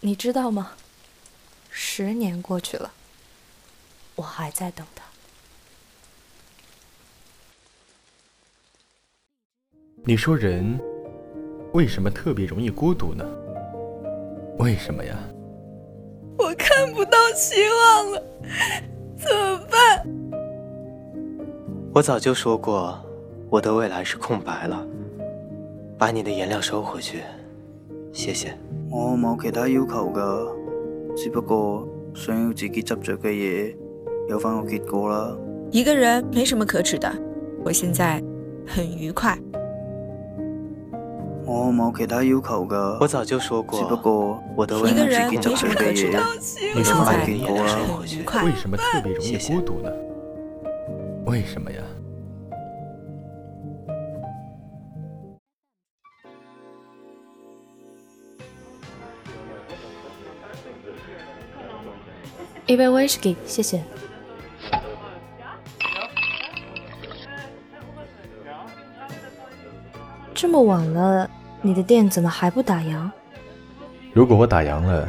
你知道吗？十年过去了，我还在等他。你说人为什么特别容易孤独呢？为什么呀？我看不到希望了，怎么办？我早就说过，我的未来是空白了。把你的颜料收回去，谢谢。我冇其他要求噶，只不过想要自己执着嘅嘢有翻个结果啦。一个人没什么可耻的，我现在很愉快。我冇其他要求噶，我早就说过，只不过我的未一个人没什么可耻的，你现在很愉。快为。什么特别容易孤独呢？为什么呀？一杯威士忌，谢谢。这么晚了，你的店怎么还不打烊？如果我打烊了，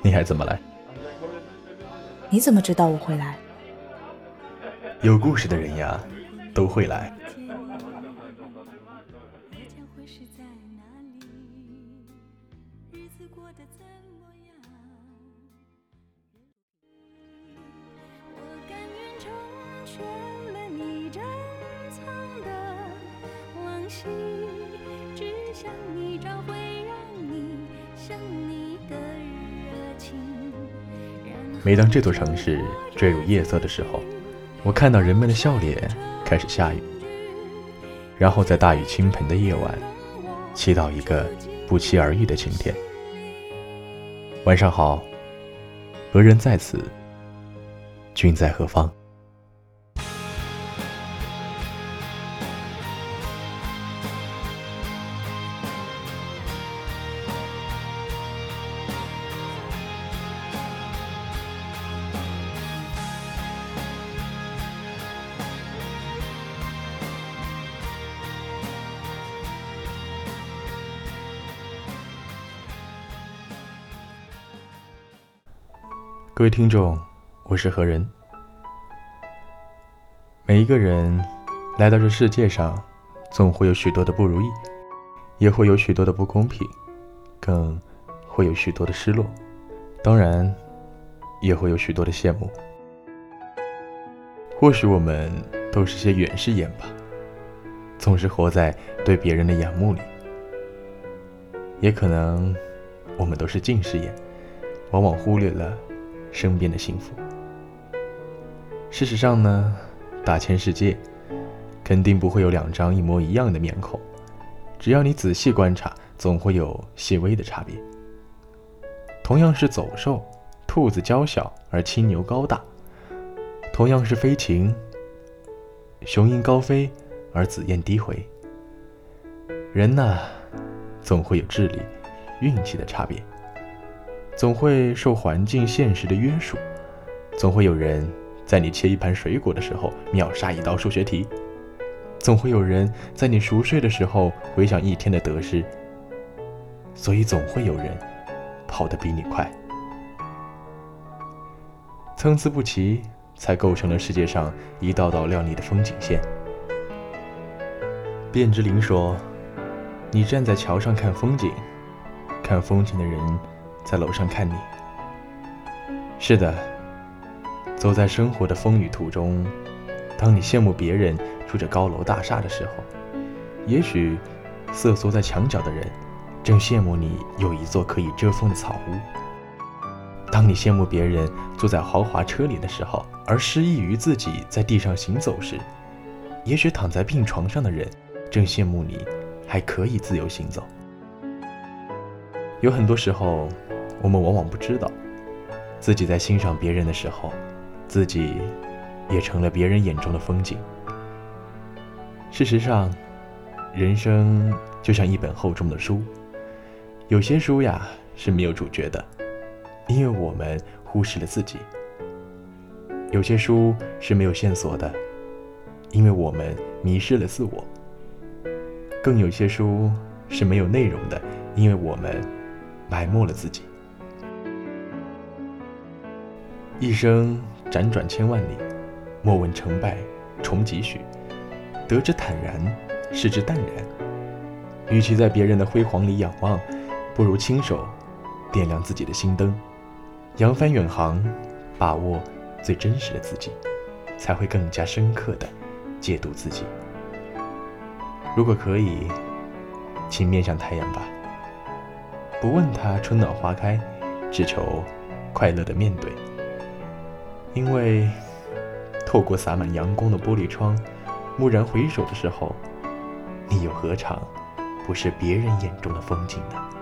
你还怎么来？你怎么知道我会来？有故事的人呀，都会来。会是在哪里？日子过得怎往昔，只想你找回让你想你的热情。每当这座城市坠入夜色的时候，我看到人们的笑脸开始下雨，然后在大雨倾盆的夜晚，祈祷一个不期而遇的晴天。晚上好，何人在此？君在何方？各位听众，我是何人。每一个人来到这世界上，总会有许多的不如意，也会有许多的不公平，更会有许多的失落，当然，也会有许多的羡慕。或许我们都是些远视眼吧，总是活在对别人的仰慕里；也可能我们都是近视眼，往往忽略了身边的幸福。事实上呢，大千世界，肯定不会有两张一模一样的面孔，只要你仔细观察，总会有细微的差别。同样是走兽，兔子娇小而青牛高大；同样是飞禽，雄鹰高飞而紫燕低回。人呐，总会有智力、运气的差别。总会受环境现实的约束，总会有人在你切一盘水果的时候秒杀一道数学题，总会有人在你熟睡的时候回想一天的得失，所以总会有人跑得比你快。参差不齐，才构成了世界上一道道亮丽的风景线。卞之琳说：“你站在桥上看风景，看风景的人。”在楼上看你。是的，走在生活的风雨途中，当你羡慕别人住着高楼大厦的时候，也许瑟缩在墙角的人正羡慕你有一座可以遮风的草屋。当你羡慕别人坐在豪华车里的时候，而失意于自己在地上行走时，也许躺在病床上的人正羡慕你还可以自由行走。有很多时候。我们往往不知道，自己在欣赏别人的时候，自己也成了别人眼中的风景。事实上，人生就像一本厚重的书，有些书呀是没有主角的，因为我们忽视了自己；有些书是没有线索的，因为我们迷失了自我；更有些书是没有内容的，因为我们埋没了自己。一生辗转千万里，莫问成败重几许。得之坦然，失之淡然。与其在别人的辉煌里仰望，不如亲手点亮自己的心灯，扬帆远航，把握最真实的自己，才会更加深刻的解读自己。如果可以，请面向太阳吧，不问它春暖花开，只求快乐的面对。因为透过洒满阳光的玻璃窗，蓦然回首的时候，你又何尝不是别人眼中的风景呢？